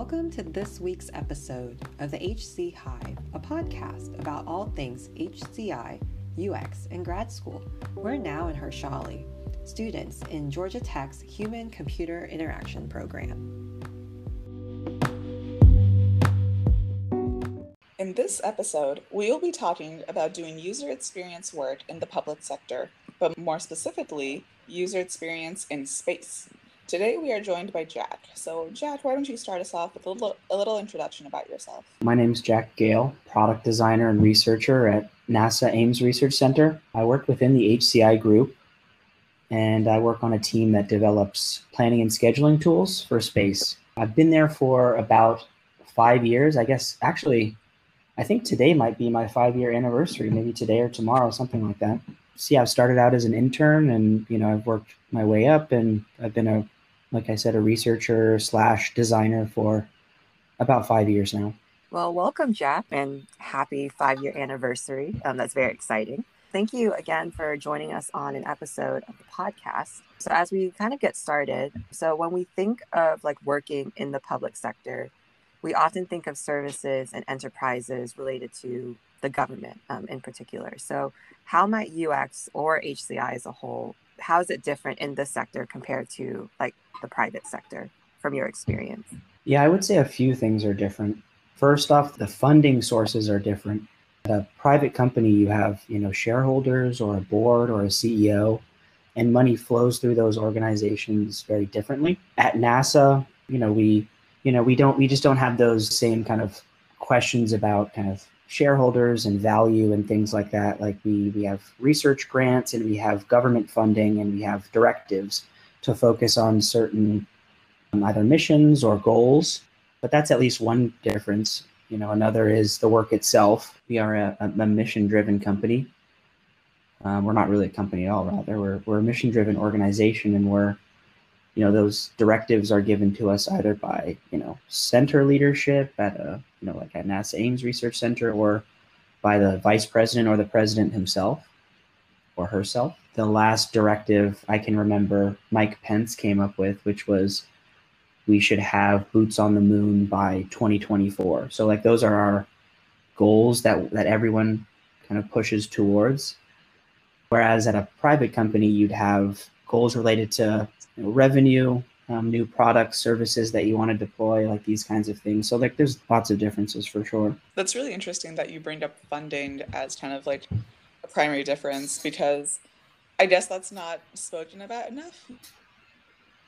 Welcome to this week's episode of the HC Hive, a podcast about all things HCI, UX, and grad school. We're now in Hershali, students in Georgia Tech's Human Computer Interaction program. In this episode, we will be talking about doing user experience work in the public sector, but more specifically, user experience in space. Today we are joined by Jack. So, Jack, why don't you start us off with a little, a little introduction about yourself? My name is Jack Gale, product designer and researcher at NASA Ames Research Center. I work within the HCI group, and I work on a team that develops planning and scheduling tools for space. I've been there for about five years. I guess actually, I think today might be my five year anniversary, maybe today or tomorrow, something like that. Yeah, I've started out as an intern, and you know I've worked my way up, and I've been a like I said, a researcher slash designer for about five years now. Well, welcome, Jeff, and happy five year anniversary. Um, that's very exciting. Thank you again for joining us on an episode of the podcast. So, as we kind of get started, so when we think of like working in the public sector, we often think of services and enterprises related to the government um, in particular. So, how might UX or HCI as a whole, how is it different in this sector compared to like the private sector from your experience? Yeah, I would say a few things are different. First off, the funding sources are different. At a private company, you have, you know, shareholders or a board or a CEO, and money flows through those organizations very differently. At NASA, you know, we, you know, we don't, we just don't have those same kind of questions about kind of shareholders and value and things like that. Like we we have research grants and we have government funding and we have directives to focus on certain um, either missions or goals. But that's at least one difference. You know, another is the work itself. We are a, a mission-driven company. Um, we're not really a company at all. Rather, we're we're a mission-driven organization, and we're, you know, those directives are given to us either by you know center leadership at a you know like at NASA Ames Research Center, or by the vice president or the president himself or herself the last directive I can remember Mike Pence came up with, which was we should have boots on the moon by 2024. So like those are our goals that that everyone kind of pushes towards. Whereas at a private company, you'd have goals related to you know, revenue, um, new products, services that you want to deploy, like these kinds of things. So like there's lots of differences for sure. That's really interesting that you bring up funding as kind of like a primary difference because I guess that's not spoken about enough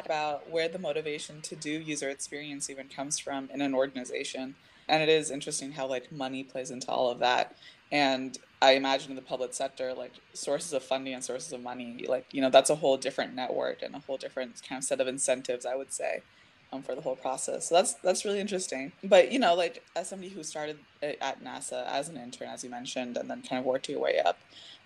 about where the motivation to do user experience even comes from in an organization. And it is interesting how like money plays into all of that. And I imagine in the public sector, like sources of funding and sources of money, like, you know, that's a whole different network and a whole different kind of set of incentives, I would say, um, for the whole process. So that's that's really interesting. But you know, like as somebody who started at NASA as an intern, as you mentioned, and then kind of worked your way up,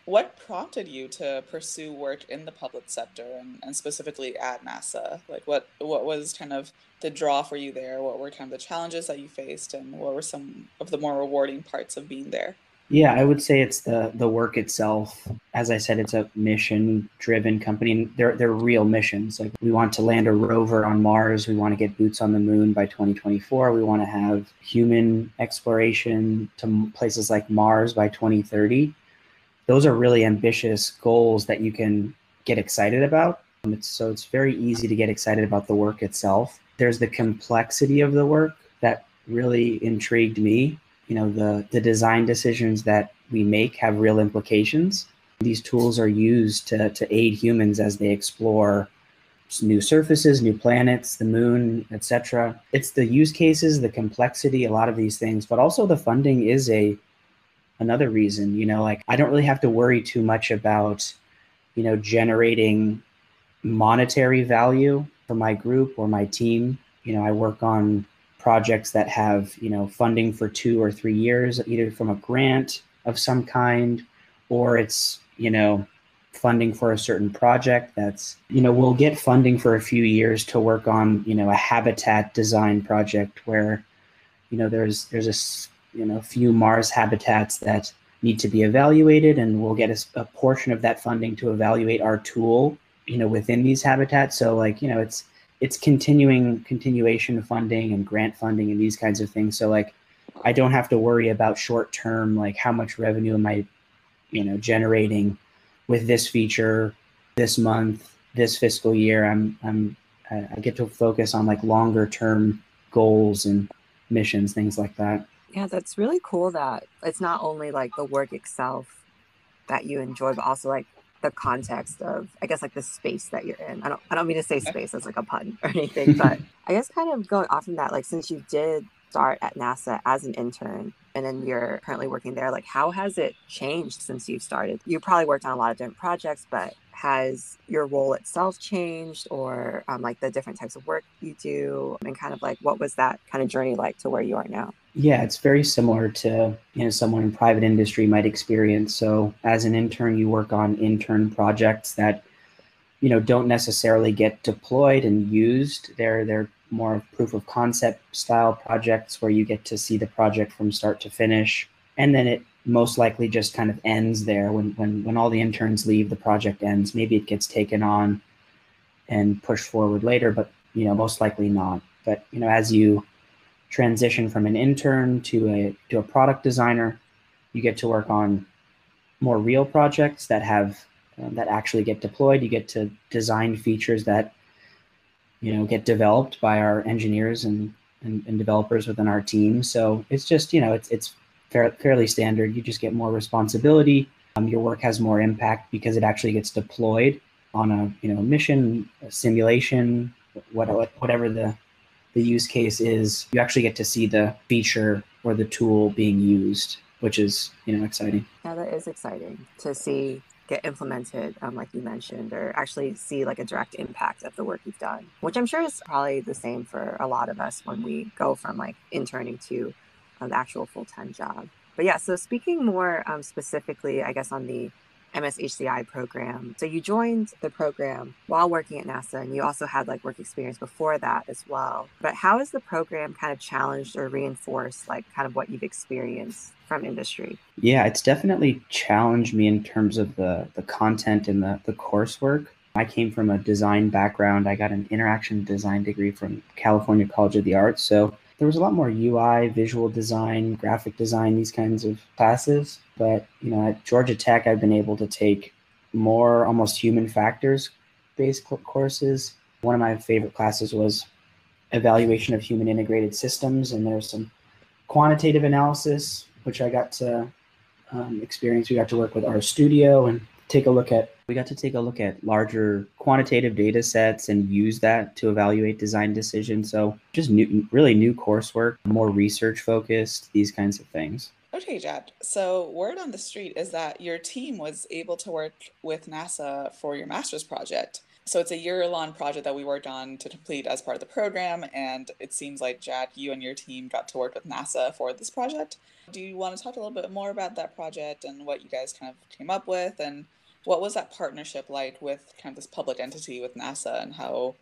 what prompted you to pursue work in the public sector and, and specifically at NASA? Like what what was kind of the draw for you there? What were kind of the challenges that you faced and what were some of the more rewarding parts of being there? Yeah, I would say it's the the work itself. As I said, it's a mission driven company they're they're real missions. Like we want to land a rover on Mars, we want to get boots on the moon by 2024, we want to have human exploration to places like Mars by 2030 those are really ambitious goals that you can get excited about. It's, so it's very easy to get excited about the work itself. There's the complexity of the work that really intrigued me. You know, the, the design decisions that we make have real implications. These tools are used to, to aid humans as they explore new surfaces, new planets, the moon, etc. It's the use cases, the complexity, a lot of these things, but also the funding is a another reason you know like i don't really have to worry too much about you know generating monetary value for my group or my team you know i work on projects that have you know funding for two or three years either from a grant of some kind or it's you know funding for a certain project that's you know we'll get funding for a few years to work on you know a habitat design project where you know there's there's a you know, few Mars habitats that need to be evaluated, and we'll get a, a, portion of that funding to evaluate our tool, you know, within these habitats. So, like, you know, it's it's continuing continuation funding and grant funding and these kinds of things. So like I don't have to worry about short term like how much revenue am I, you know, generating with this feature this month, this fiscal year. I'm I'm I get to focus on like longer term goals and missions, things like that. Yeah, that's really cool that it's not only like the work itself that you enjoy, but also like the context of I guess like the space that you're in. I don't I don't mean to say space as like a pun or anything, but I guess kind of going off from that, like since you did start at NASA as an intern and then you're currently working there, like how has it changed since you've started? You probably worked on a lot of different projects, but has your role itself changed or um, like the different types of work you do and kind of like what was that kind of journey like to where you are now? Yeah, it's very similar to you know someone in private industry might experience. So as an intern, you work on intern projects that you know don't necessarily get deployed and used. They're they're more proof of concept style projects where you get to see the project from start to finish. And then it most likely just kind of ends there when, when, when all the interns leave, the project ends. Maybe it gets taken on and pushed forward later, but you know, most likely not. But you know, as you transition from an intern to a to a product designer, you get to work on more real projects that have um, that actually get deployed. You get to design features that you know get developed by our engineers and, and, and developers within our team. So it's just you know it's it's fair, fairly standard. You just get more responsibility. Um, your work has more impact because it actually gets deployed on a you know mission, a simulation, what, whatever the the use case is. You actually get to see the feature or the tool being used, which is you know exciting. Yeah, that is exciting to see get implemented, um, like you mentioned, or actually see like a direct impact of the work you've done, which I'm sure is probably the same for a lot of us when we go from like interning to um, the actual full time job. But yeah, so speaking more um, specifically, I guess, on the MSHCI program. So you joined the program while working at NASA, and you also had like work experience before that as well. But how has the program kind of challenged or reinforced like kind of what you've experienced from industry? Yeah, it's definitely challenged me in terms of the the content and the the coursework. I came from a design background. I got an interaction design degree from California College of the Arts. So there was a lot more UI, visual design, graphic design, these kinds of classes. But you know, at Georgia Tech, I've been able to take more almost human factors based courses. One of my favorite classes was evaluation of human integrated systems, and there's some quantitative analysis, which I got to um, experience. We got to work with our studio and take a look at we got to take a look at larger quantitative data sets and use that to evaluate design decisions. So just new really new coursework more research focused these kinds of things. Okay jad. So word on the street is that your team was able to work with nasa for your master's project. So it's a year-long project that we worked on to complete as part of the program and it seems like jad you and your team got to work with nasa for this project. Do you want to talk a little bit more about that project and what you guys kind of came up with and what was that partnership like with kind of this public entity with NASA and how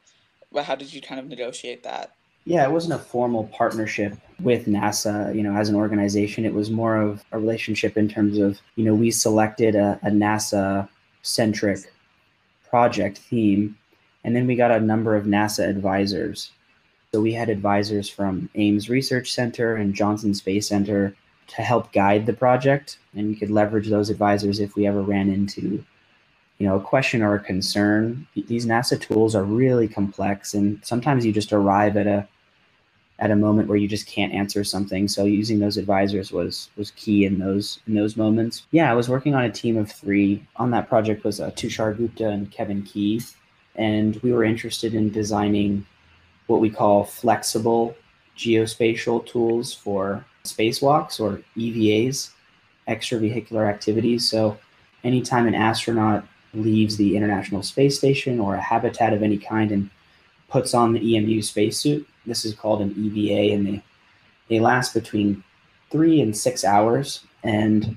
how did you kind of negotiate that? Yeah, it wasn't a formal partnership with NASA, you know, as an organization. It was more of a relationship in terms of, you know, we selected a, a NASA centric project theme, and then we got a number of NASA advisors. So we had advisors from Ames Research Center and Johnson Space Center to help guide the project, and we could leverage those advisors if we ever ran into you know a question or a concern. These nasa tools are really complex and sometimes you just arrive at a at a moment where you just can't answer something. So using those advisors was was key in those in those moments. Yeah i was working on a team of three. On that project was uh, tushar gupta and kevin key and we were interested in designing what we call flexible geospatial tools for spacewalks or evas extravehicular activities. So anytime an astronaut leaves the International Space Station or a habitat of any kind and puts on the EMU spacesuit. This is called an EVA, and they they last between three and six hours. And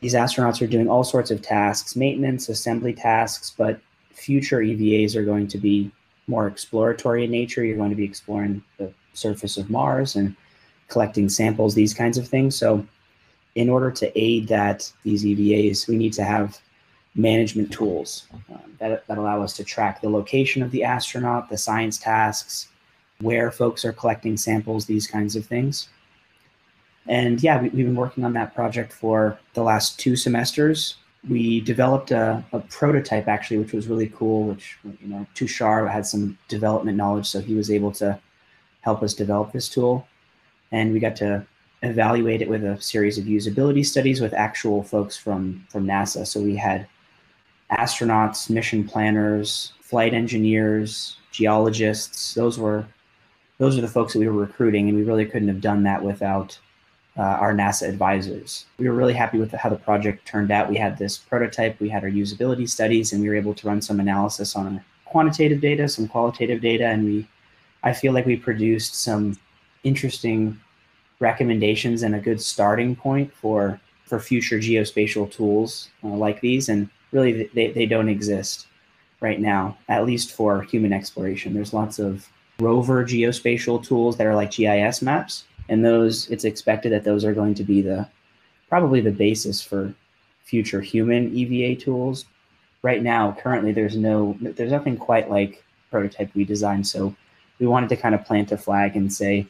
these astronauts are doing all sorts of tasks, maintenance, assembly tasks, but future EVAs are going to be more exploratory in nature. You're going to be exploring the surface of Mars and collecting samples, these kinds of things. So, in order to aid that these EVAs, we need to have management tools um, that, that allow us to track the location of the astronaut, the science tasks, where folks are collecting samples, these kinds of things. And yeah, we, have been working on that project for the last two semesters. We developed a, a, prototype actually, which was really cool. Which you know, Tushar had some development knowledge, so he was able to help us develop this tool. And we got to evaluate it with a series of usability studies with actual folks from from NASA. So we had astronauts, mission planners, flight engineers, geologists. Those were those are the folks that we were recruiting, and we really couldn't have done that without uh, our NASA advisors. We were really happy with how the project turned out. We had this prototype, we had our usability studies, and we were able to run some analysis on quantitative data, some qualitative data, and we I feel like we produced some interesting recommendations and a good starting point for for future geospatial tools uh, like these. And really, they, they don't exist right now, at least for human exploration. There's lots of rover geospatial tools that are like GIS maps, and those it's expected that those are going to be the probably the basis for future human EVA tools. Right now, currently, there's no there's nothing quite like prototype we designed. So we wanted to kind of plant a flag and say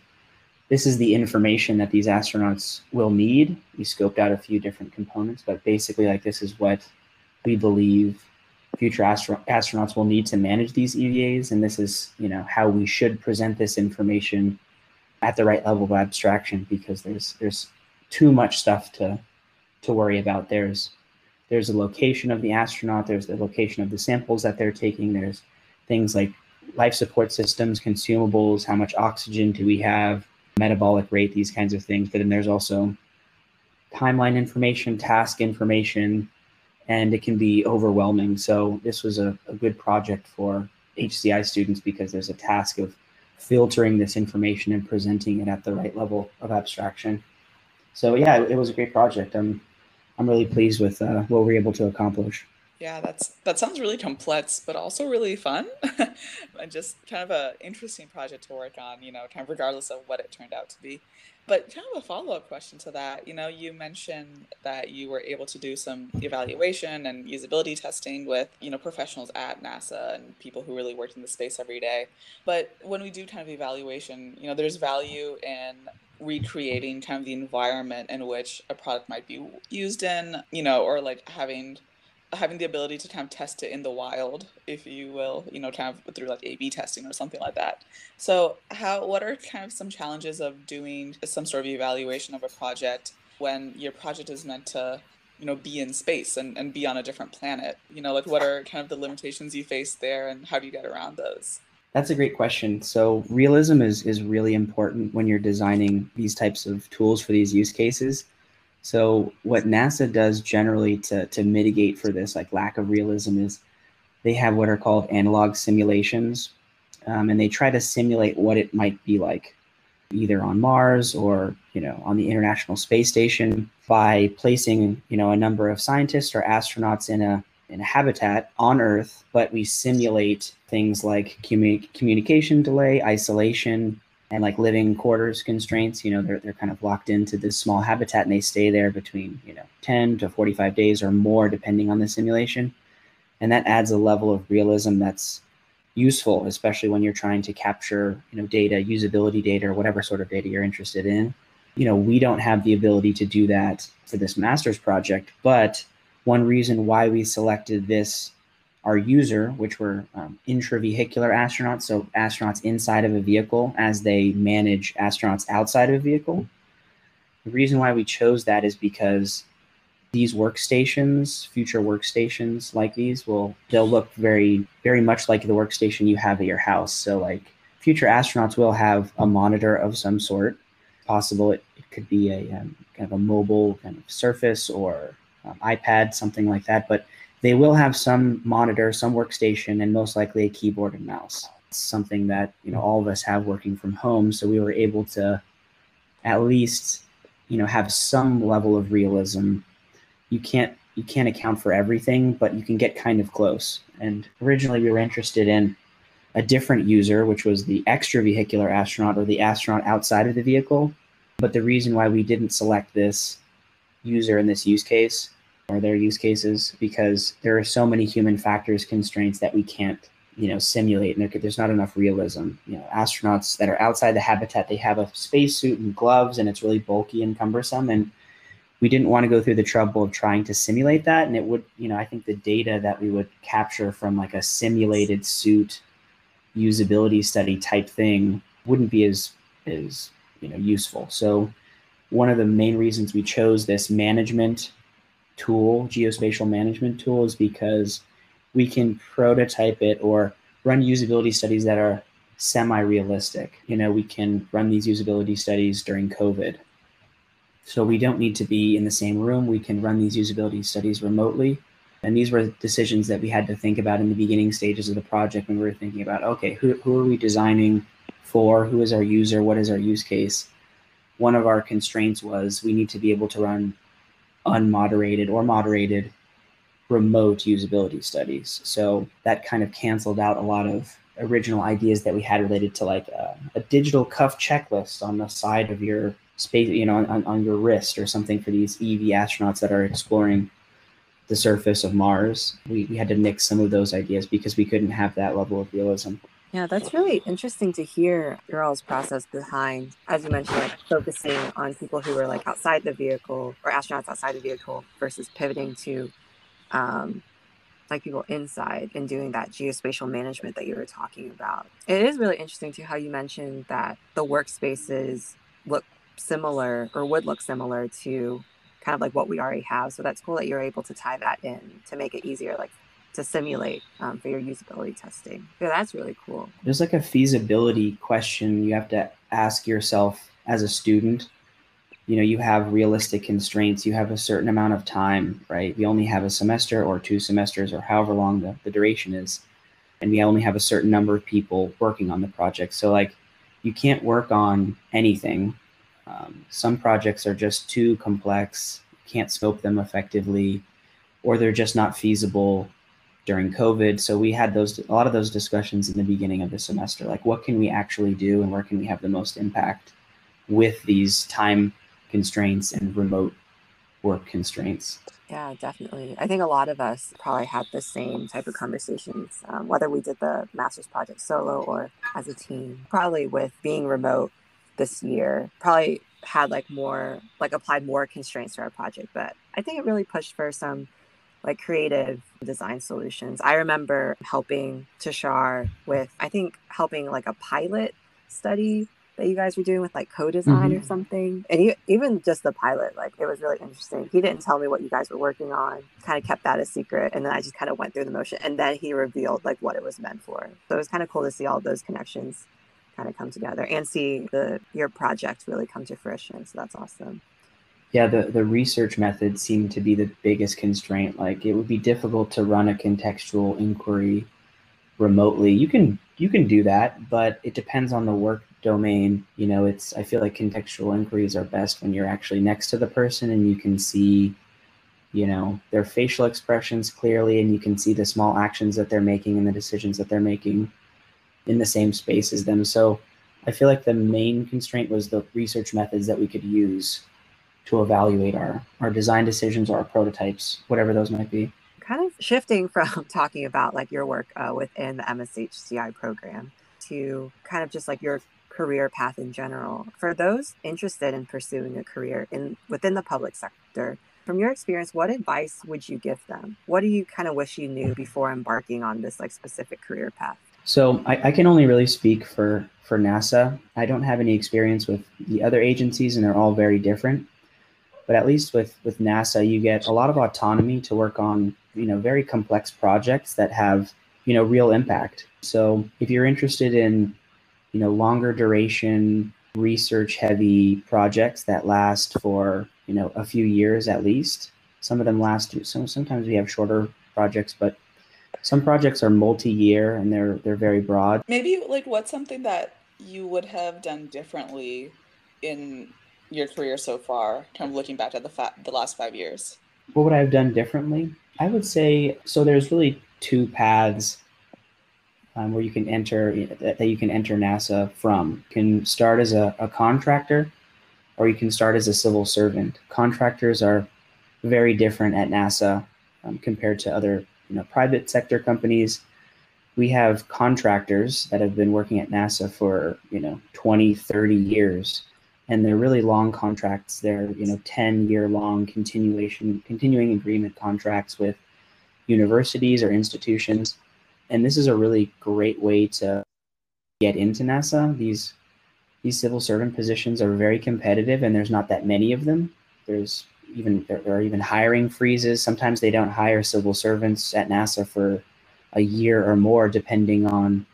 this is the information that these astronauts will need. We scoped out a few different components, but basically, like this is what we believe future astro- astronauts will need to manage these EVAs, and this is you know how we should present this information at the right level of abstraction because there's there's too much stuff to to worry about. There's there's the location of the astronaut, there's the location of the samples that they're taking, there's things like life support systems, consumables, how much oxygen do we have, metabolic rate, these kinds of things. But then there's also timeline information, task information, and it can be overwhelming. So this was a, a good project for HCI students because there's a task of filtering this information and presenting it at the right level of abstraction. So yeah, it, it was a great project. I'm I'm really pleased with uh, what we were able to accomplish. Yeah, that's that sounds really complex, but also really fun, and just kind of a interesting project to work on. You know, kind of regardless of what it turned out to be. But kind of a follow up question to that, you know, you mentioned that you were able to do some evaluation and usability testing with, you know, professionals at NASA and people who really work in the space every day. But when we do kind of evaluation, you know, there's value in recreating kind of the environment in which a product might be used in, you know, or like having having the ability to kind of test it in the wild, if you will, you know, kind of through like A/B testing or something like that. So, how what are kind of some challenges of doing some sort of evaluation of a project when your project is meant to, you know, be in space and, and be on a different planet? You know, like what are kind of the limitations you face there, and how do you get around those? That's a great question. So, realism is is really important when you're designing these types of tools for these use cases so what NASA does generally to, to mitigate for this like lack of realism is they have what are called analog simulations, um, and they try to simulate what it might be like either on Mars or you know on the International Space Station by placing you know a number of scientists or astronauts in a in a habitat on Earth, but we simulate things like commu- communication delay, isolation, and like living quarters constraints you know they're, they're kind of locked into this small habitat and they stay there between you know 10 to 45 days or more depending on the simulation. And that adds a level of realism that's useful especially when you're trying to capture you know data usability data or whatever sort of data you're interested in. You know we don't have the ability to do that for this master's project but one reason why we selected this our user, which were um, intravehicular astronauts, so astronauts inside of a vehicle as they manage astronauts outside of a vehicle. The reason why we chose that is because these workstations, future workstations like these, will they'll look very, very much like the workstation you have at your house. So like future astronauts will have a monitor of some sort. Possible it, it could be a um, kind of a mobile kind of surface or um, iPad, something like that. But they will have some monitor, some workstation, and most likely a keyboard and mouse. It's something that you know all of us have working from home, so we were able to at least you know have some level of realism. You can't you can't account for everything, but you can get kind of close. And originally we were interested in a different user, which was the extravehicular astronaut or the astronaut outside of the vehicle. But the reason why we didn't select this user in this use case or their use cases because there are so many human factors constraints that we can't you know simulate. And there's not enough realism. You know astronauts that are outside the habitat they have a spacesuit and gloves and it's really bulky and cumbersome and we didn't want to go through the trouble of trying to simulate that and it would you know i think the data that we would capture from like a simulated suit usability study type thing wouldn't be as as you know useful. So one of the main reasons we chose this management tool geospatial management tool is because we can prototype it or run usability studies that are semi-realistic. You know, we can run these usability studies during COVID. So we don't need to be in the same room. We can run these usability studies remotely. And these were decisions that we had to think about in the beginning stages of the project when we were thinking about, okay, who, who are we designing for? Who is our user? What is our use case? One of our constraints was we need to be able to run unmoderated or moderated remote usability studies. So that kind of canceled out a lot of original ideas that we had related to like a, a digital cuff checklist on the side of your space, you know, on, on your wrist or something for these EV astronauts that are exploring the surface of Mars. We, we had to nix some of those ideas because we couldn't have that level of realism. Yeah, that's really interesting to hear your all's process behind, as you mentioned, like focusing on people who were like outside the vehicle or astronauts outside the vehicle versus pivoting to um, like people inside and doing that geospatial management that you were talking about. It is really interesting too how you mentioned that the workspaces look similar or would look similar to kind of like what we already have. So that's cool that you're able to tie that in to make it easier, like to simulate um, for your usability testing. Yeah, that's really cool. There's like a feasibility question you have to ask yourself as a student. You know you have realistic constraints. You have a certain amount of time right? We only have a semester or two semesters or however long the, the duration is. And we only have a certain number of people working on the project. So like you can't work on anything. Um, some projects are just too complex. Can't scope them effectively or they're just not feasible during covid so we had those a lot of those discussions in the beginning of the semester like what can we actually do and where can we have the most impact with these time constraints and remote work constraints. Yeah, definitely. I think a lot of us probably had the same type of conversations, um, whether we did the master's project solo or as a team. Probably with being remote this year, probably had like more, like applied more constraints to our project. But I think it really pushed for some like creative design solutions. I remember helping Tushar with, I think, helping like a pilot study that you guys were doing with like co-design mm-hmm. or something. And he, even just the pilot like it was really interesting. He didn't tell me what you guys were working on kind of kept that a secret and then i just kind of went through the motion and then he revealed like what it was meant for. So it was kind of cool to see all those connections kind of come together and see the your project really come to fruition. So that's awesome yeah the, the research method seemed to be the biggest constraint. Like it would be difficult to run a contextual inquiry remotely. You can you can do that but it depends on the work domain. You know it's i feel like contextual inquiries are best when you're actually next to the person and you can see you know their facial expressions clearly and you can see the small actions that they're making and the decisions that they're making in the same space as them. So i feel like the main constraint was the research methods that we could use to evaluate our our design decisions or our prototypes whatever those might be kind of shifting from talking about like your work uh, within the mshci program to kind of just like your career path in general. For those interested in pursuing a career in within the public sector, from your experience, what advice would you give them? What do you kind of wish you knew before embarking on this like specific career path? So I, I can only really speak for for NASA. I don't have any experience with the other agencies, and they're all very different. But at least with with NASA, you get a lot of autonomy to work on you know very complex projects that have you know real impact. So if you're interested in you know longer duration research heavy projects that last for you know a few years at least some of them last some sometimes we have shorter projects but some projects are multi-year and they're they're very broad maybe like what's something that you would have done differently in your career so far kind of looking back at the fa- the last five years what would i have done differently i would say so there's really two paths um, where you can enter that, you can enter NASA from. You can start as a, a contractor, or you can start as a civil servant. Contractors are very different at NASA um, compared to other you know private sector companies. We have contractors that have been working at NASA for you know 20, 30 years, and they're really long contracts. They're you know 10 year long continuation continuing agreement contracts with universities or institutions, and this is a really great way to get into NASA. These these civil servant positions are very competitive, and there's not that many of them. There's even there are even hiring freezes. Sometimes they don't hire civil servants at NASA for a year or more, depending on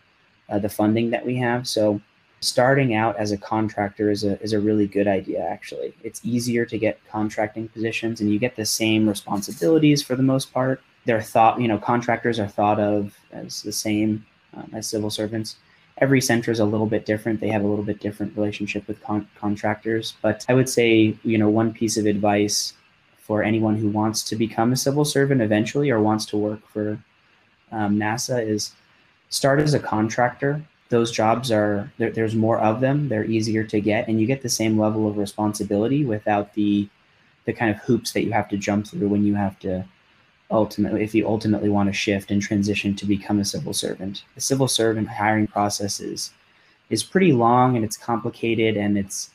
uh, the funding that we have. So starting out as a contractor is a is a really good idea. Actually, it's easier to get contracting positions, and you get the same responsibilities for the most part. They're thought you know contractors are thought of as the same um, as civil servants every center is a little bit different. They have a little bit different relationship with con- contractors. But I would say, you know, one piece of advice for anyone who wants to become a civil servant eventually or wants to work for um, NASA is start as a contractor. Those jobs are there, there's more of them. They're easier to get, and you get the same level of responsibility without the the kind of hoops that you have to jump through when you have to ultimately if you ultimately want to shift and transition to become a civil servant the civil servant hiring process is is pretty long and it's complicated and it's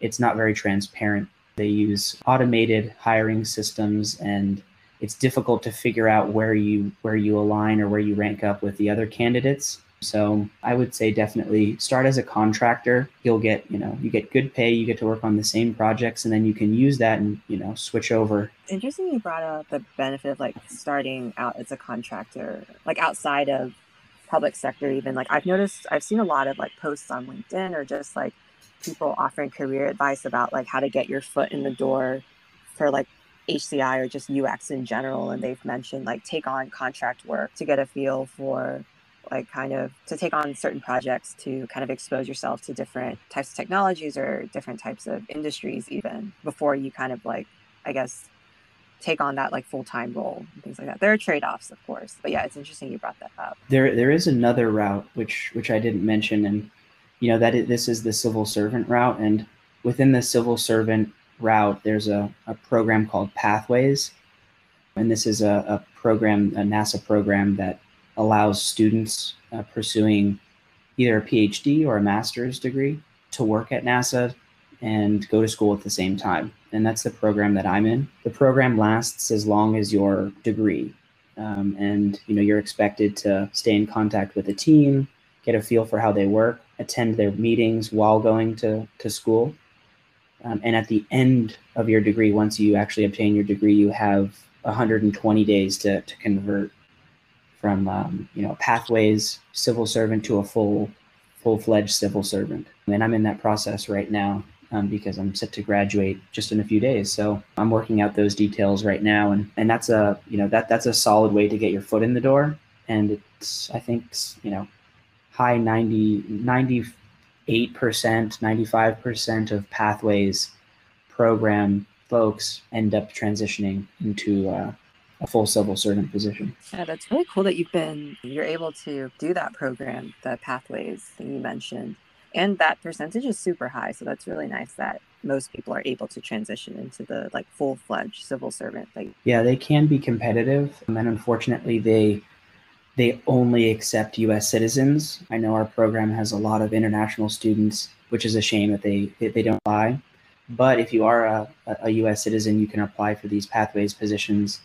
it's not very transparent they use automated hiring systems and it's difficult to figure out where you where you align or where you rank up with the other candidates so I would say definitely start as a contractor. You'll get, you know, you get good pay, you get to work on the same projects, and then you can use that and, you know, switch over. Interesting you brought up the benefit of like starting out as a contractor, like outside of public sector even. Like I've noticed I've seen a lot of like posts on LinkedIn or just like people offering career advice about like how to get your foot in the door for like HCI or just UX in general. And they've mentioned like take on contract work to get a feel for like kind of to take on certain projects to kind of expose yourself to different types of technologies or different types of industries even before you kind of like i guess take on that like full-time role and things like that. There are trade-offs of course but yeah it's interesting you brought that up. There there is another route which which i didn't mention and you know that is, this is the civil servant route and within the civil servant route there's a, a program called pathways and this is a, a program a nasa program that allows students uh, pursuing either a PhD or a master's degree to work at NASA and go to school at the same time. And that's the program that I'm in. The program lasts as long as your degree. Um, and you know you're expected to stay in contact with the team, get a feel for how they work, attend their meetings while going to, to school. Um, and at the end of your degree, once you actually obtain your degree, you have 120 days to, to convert from um, you know pathways civil servant to a full full-fledged civil servant. And i'm in that process right now um, because i'm set to graduate just in a few days. So i'm working out those details right now. And and that's a you know that that's a solid way to get your foot in the door. And it's i think you know high 90 98% 95% of pathways program folks end up transitioning into uh, a full civil servant position. Yeah, that's really cool that you've been you're able to do that program, the pathways that you mentioned. And that percentage is super high. So that's really nice that most people are able to transition into the like full fledged civil servant. Like Yeah, they can be competitive. And unfortunately they they only accept US citizens. I know our program has a lot of international students, which is a shame that they they don't apply. But if you are a, a US citizen, you can apply for these pathways positions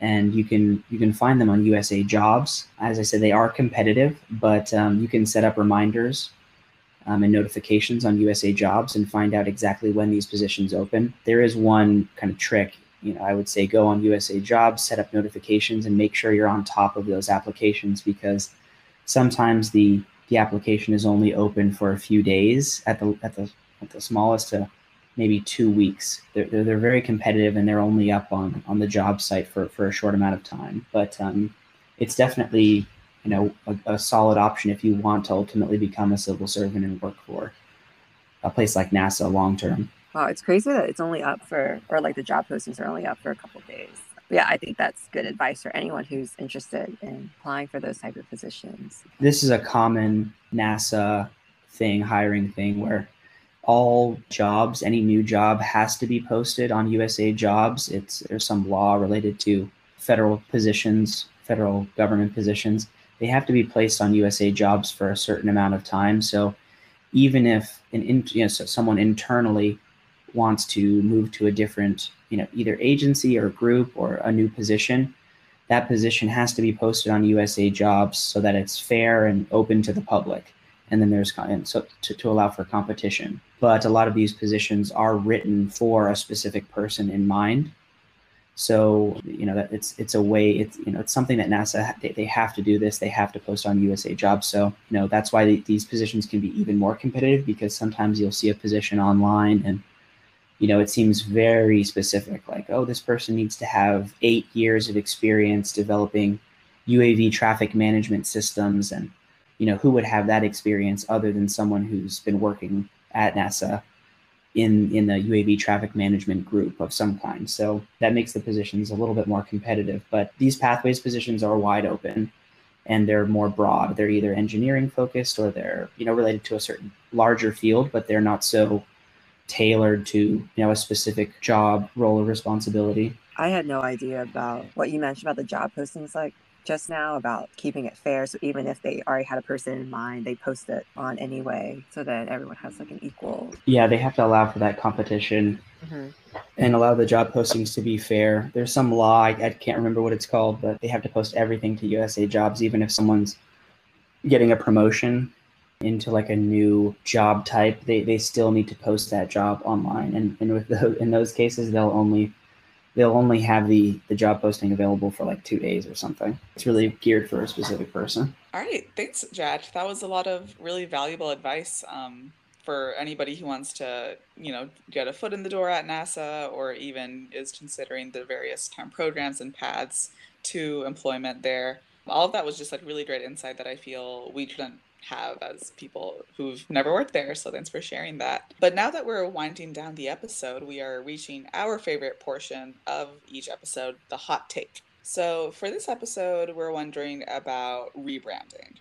and you can you can find them on USA Jobs. As I said, they are competitive, but um, you can set up reminders um, and notifications on USA Jobs and find out exactly when these positions open. There is one kind of trick. You know, I would say go on USA Jobs, set up notifications, and make sure you're on top of those applications because sometimes the the application is only open for a few days at the at the at the smallest to maybe two weeks. They're, they're, they're, very competitive and they're only up on, on the job site for, for a short amount of time. But um, it's definitely, you know, a, a, solid option if you want to ultimately become a civil servant and work for a place like NASA long term. Wow, it's crazy that it's only up for, or like the job postings are only up for a couple days. Yeah, I think that's good advice for anyone who's interested in applying for those type of positions. This is a common NASA thing, hiring thing, where all jobs, any new job has to be posted on USA Jobs. It's there's some law related to federal positions, federal government positions. They have to be placed on USA Jobs for a certain amount of time. So even if an in, you know so someone internally wants to move to a different you know either agency or group or a new position, that position has to be posted on USA Jobs so that it's fair and open to the public and then there's and so to, to allow for competition. But a lot of these positions are written for a specific person in mind. So you know that it's it's a way it's you know it's something that NASA they, they have to do this they have to post on USA Jobs so you know that's why they, these positions can be even more competitive because sometimes you'll see a position online and you know it seems very specific like oh this person needs to have eight years of experience developing UAV traffic management systems and you know, who would have that experience other than someone who's been working at NASA in in the UAV traffic management group of some kind. So that makes the positions a little bit more competitive. But these pathways positions are wide open and they're more broad. They're either engineering focused or they're, you know, related to a certain larger field, but they're not so tailored to, you know, a specific job, role, or responsibility. I had no idea about what you mentioned about the job postings. Like just now about keeping it fair. So even if they already had a person in mind, they post it on anyway so that everyone has like an equal. Yeah, they have to allow for that competition mm-hmm. and allow the job postings to be fair. There's some law, I, I can't remember what it's called, but they have to post everything to USA Jobs, even if someone's getting a promotion into like a new job type, they, they still need to post that job online. And, and with the, in those cases, they'll only they'll only have the the job posting available for like two days or something. It's really geared for a specific person. All right, thanks, Jad. That was a lot of really valuable advice um, for anybody who wants to, you know, get a foot in the door at NASA or even is considering the various time programs and paths to employment there. All of that was just like really great insight that I feel we couldn't have as people who've never worked there. So thanks for sharing that. But now that we're winding down the episode, we are reaching our favorite portion of each episode the hot take. So for this episode, we're wondering about rebranding.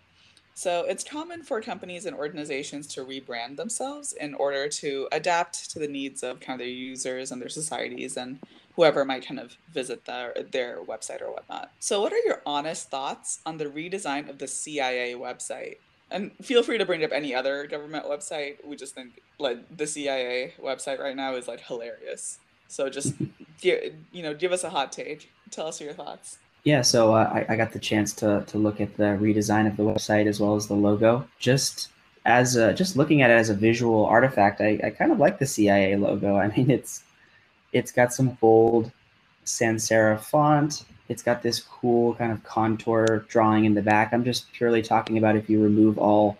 So it's common for companies and organizations to rebrand themselves in order to adapt to the needs of kind of their users and their societies and whoever might kind of visit their their website or whatnot. So what are your honest thoughts on the redesign of the CIA website? And feel free to bring up any other government website. We just think like the CIA website right now is like hilarious. So just give, you know, give us a hot take. Tell us your thoughts. Yeah, so uh, I, I got the chance to to look at the redesign of the website as well as the logo. Just as a, just looking at it as a visual artifact, I, I kind of like the CIA logo. I mean, it's it's got some bold sans serif font it's got this cool kind of contour drawing in the back. I'm just purely talking about if you remove all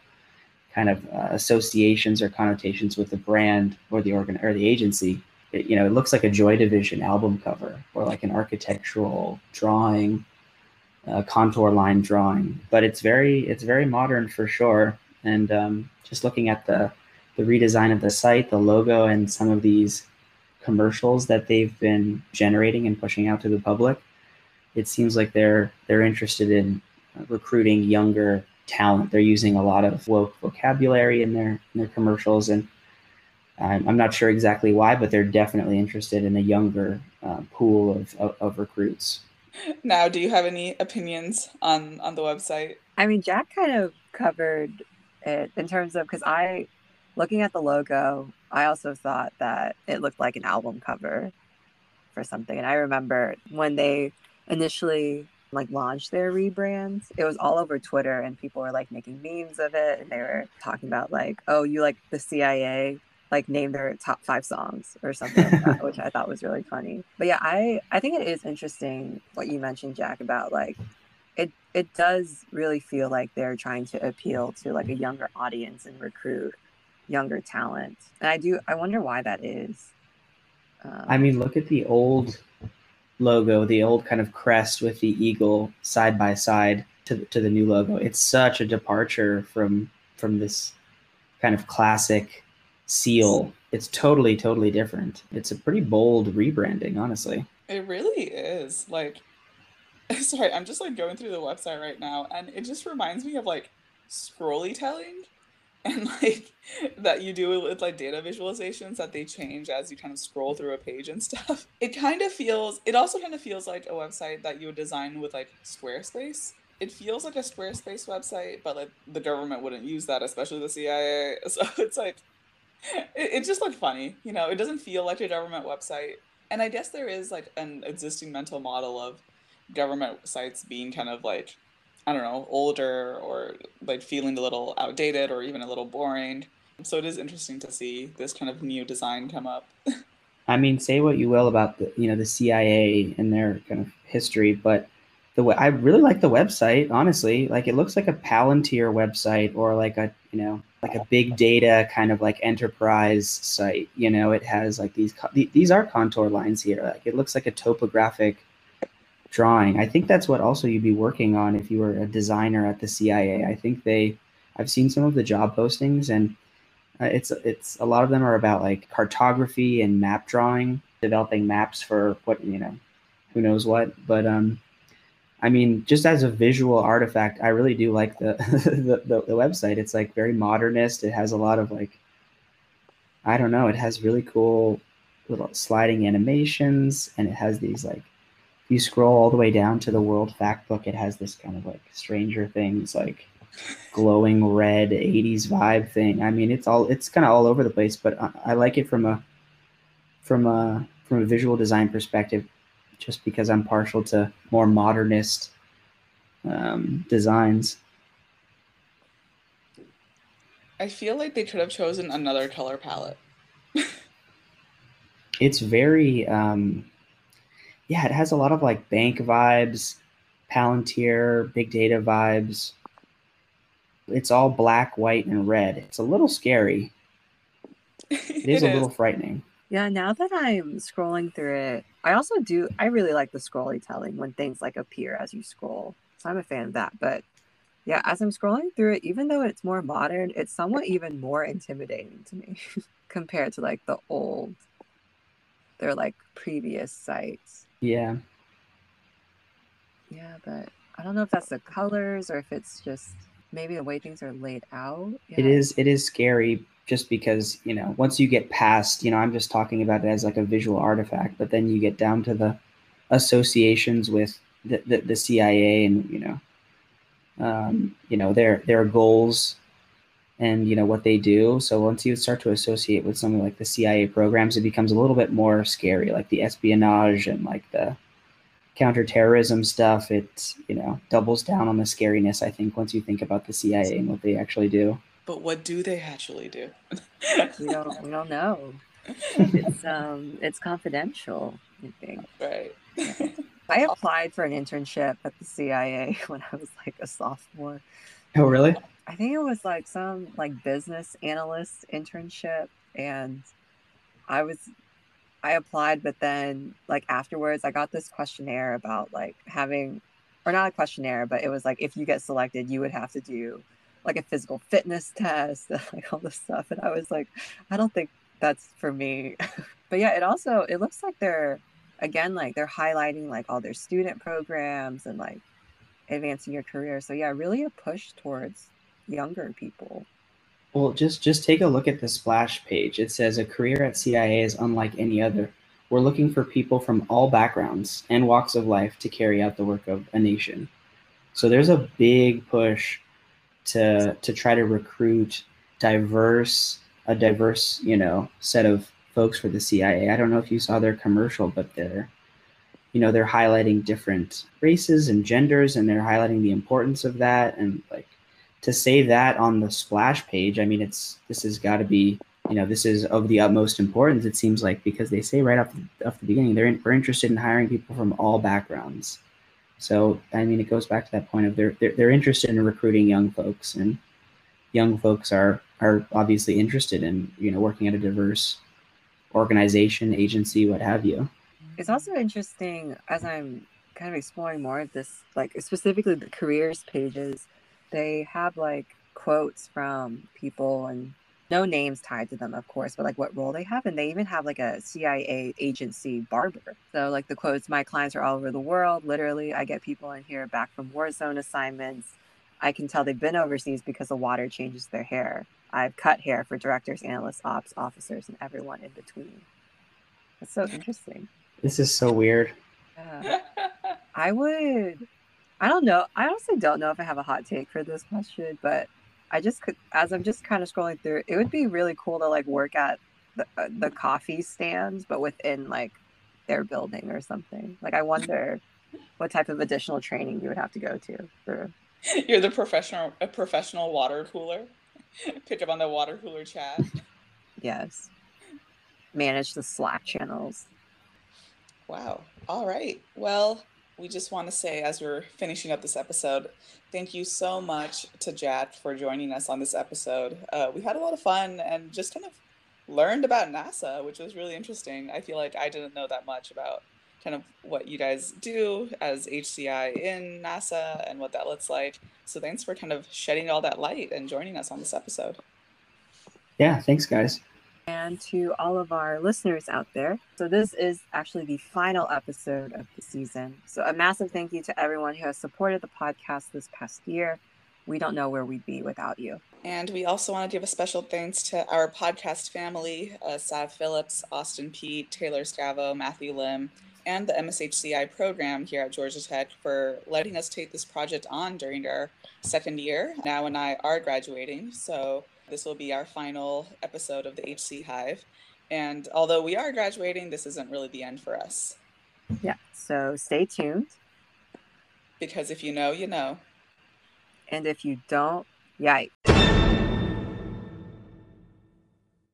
kind of uh, associations or connotations with the brand or the organ or the agency. It, you know, it looks like a Joy Division album cover or like an architectural drawing, uh, contour line drawing. But it's very it's very modern for sure. And um, just looking at the the redesign of the site, the logo, and some of these commercials that they've been generating and pushing out to the public, it seems like they're they're interested in recruiting younger talent. They're using a lot of woke vocabulary in their in their commercials, and I'm, I'm not sure exactly why, but they're definitely interested in a younger uh, pool of, of, of recruits. Now, do you have any opinions on on the website? I mean, Jack kind of covered it in terms of because I, looking at the logo, I also thought that it looked like an album cover for something. And I remember when they initially like launched their rebrands, it was all over Twitter and people were like making memes of it and they were talking about like, oh, you like the CIA like name their top five songs or something like that, which I thought was really funny. But yeah, I I think it is interesting what you mentioned, Jack, about like it it does really feel like they're trying to appeal to like a younger audience and recruit younger talent. And I do I wonder why that is. Um, I mean, look at the old logo, the old kind of crest with the eagle side by side to to the new logo. It's such a departure from from this kind of classic seal. It's totally totally different. It's a pretty bold rebranding, honestly. It really is. Like sorry, I'm just like going through the website right now and it just reminds me of like scrolly telling and like that you do with like data visualizations that they change as you kind of scroll through a page and stuff. It kind of feels it also kind of feels like a website that you would design with like Squarespace. It feels like a Squarespace website, but like the government wouldn't use that, especially the CIA. So it's like it, it just looked funny, you know. It doesn't feel like a government website, and I guess there is like an existing mental model of government sites being kind of like I don't know, older or like feeling a little outdated or even a little boring. So it is interesting to see this kind of new design come up. I mean, say what you will about the you know the CIA and their kind of history, but the way I really like the website. Honestly, like it looks like a Palantir website or like a you know like a big data kind of like enterprise site. You know, it has like these these are contour lines here. Like it looks like a topographic drawing. I think that's what also you'd be working on if you were a designer at the CIA. I think they, I've seen some of the job postings, and uh, it's it's a lot of them are about like cartography and map drawing, developing maps for what you know, who knows what. But um, I mean, just as a visual artifact, I really do like the the, the, the website. It's like very modernist. It has a lot of like, I don't know. It has really cool little sliding animations, and it has these like you scroll all the way down to the World Factbook, it has this kind of like Stranger Things, like glowing red 80s vibe thing. I mean, it's all it's kind of all over the place, but I, I like it from a from a from a visual design perspective, just because I'm partial to more modernist um, designs. I feel like they could have chosen another color palette. it's very um, yeah, it has a lot of like bank vibes, Palantir, big data vibes. It's all black, white, and red. It's a little scary. It is it a little frightening. Yeah, now that I'm scrolling through it, I also do I really like the scrollytelling when things like appear as you scroll. So I'm a fan of that. But yeah, as I'm scrolling through it, even though it's more modern, it's somewhat even more intimidating to me compared to like the old their like previous sites. Yeah. Yeah, but I don't know if that's the colors or if it's just maybe the way things are laid out. Yeah. It is it is scary just because, you know, once you get past, you know, I'm just talking about it as like a visual artifact, but then you get down to the associations with the, the, the CIA and, you know, um, you know, their their goals and you know what they do. So once you start to associate with something like the CIA programs, it becomes a little bit more scary, like the espionage and like the counterterrorism stuff. It you know doubles down on the scariness. I think once you think about the CIA and what they actually do. But what do they actually do? we don't. We don't know. It's um. It's confidential. I think. Right. I applied for an internship at the CIA when I was like a sophomore. Oh, really? I think it was like some like business analyst internship and I was I applied but then like afterwards I got this questionnaire about like having or not a questionnaire but it was like if you get selected you would have to do like a physical fitness test like all this stuff and I was like I don't think that's for me. but yeah, it also it looks like they're again like they're highlighting like all their student programs and like advancing your career. So yeah, really a push towards younger people. Well, just just take a look at the splash page. It says a career at CIA is unlike any other. We're looking for people from all backgrounds and walks of life to carry out the work of a nation. So there's a big push to to try to recruit diverse a diverse, you know, set of folks for the CIA. I don't know if you saw their commercial, but they're you know, they're highlighting different races and genders and they're highlighting the importance of that and like to say that on the splash page, I mean, it's this has got to be, you know, this is of the utmost importance. It seems like because they say right off the, off the beginning they're in, we're interested in hiring people from all backgrounds. So I mean, it goes back to that point of they're, they're they're interested in recruiting young folks, and young folks are are obviously interested in you know working at a diverse organization, agency, what have you. It's also interesting as I'm kind of exploring more of this, like specifically the careers pages they have like quotes from people and no names tied to them, of course, but like what role they have. And they even have like a CIA agency barber. So, like the quotes, my clients are all over the world. Literally, I get people in here back from war zone assignments. I can tell they've been overseas because the water changes their hair. I've cut hair for directors, analysts, ops, officers, and everyone in between. That's so interesting. This is so weird. Yeah. I would. I don't know. I honestly don't know if I have a hot take for this question, but I just could, as I'm just kind of scrolling through, it would be really cool to like work at the, uh, the coffee stands, but within like their building or something. Like, I wonder what type of additional training you would have to go to for. You're the professional, a professional water cooler. Pick up on the water cooler chat. Yes. Manage the Slack channels. Wow. All right. Well, we just want to say, as we're finishing up this episode, thank you so much to Jad for joining us on this episode. Uh, we had a lot of fun and just kind of learned about NASA, which was really interesting. I feel like I didn't know that much about kind of what you guys do as HCI in NASA and what that looks like. So thanks for kind of shedding all that light and joining us on this episode. Yeah, thanks, guys. And to all of our listeners out there. So, this is actually the final episode of the season. So, a massive thank you to everyone who has supported the podcast this past year. We don't know where we'd be without you. And we also want to give a special thanks to our podcast family uh, Sav Phillips, Austin Pete, Taylor Scavo, Matthew Lim, and the MSHCI program here at Georgia Tech for letting us take this project on during our second year. Now and I are graduating, so this will be our final episode of the HC Hive. And although we are graduating, this isn't really the end for us. Yeah, so stay tuned. Because if you know, you know. And if you don't, yikes.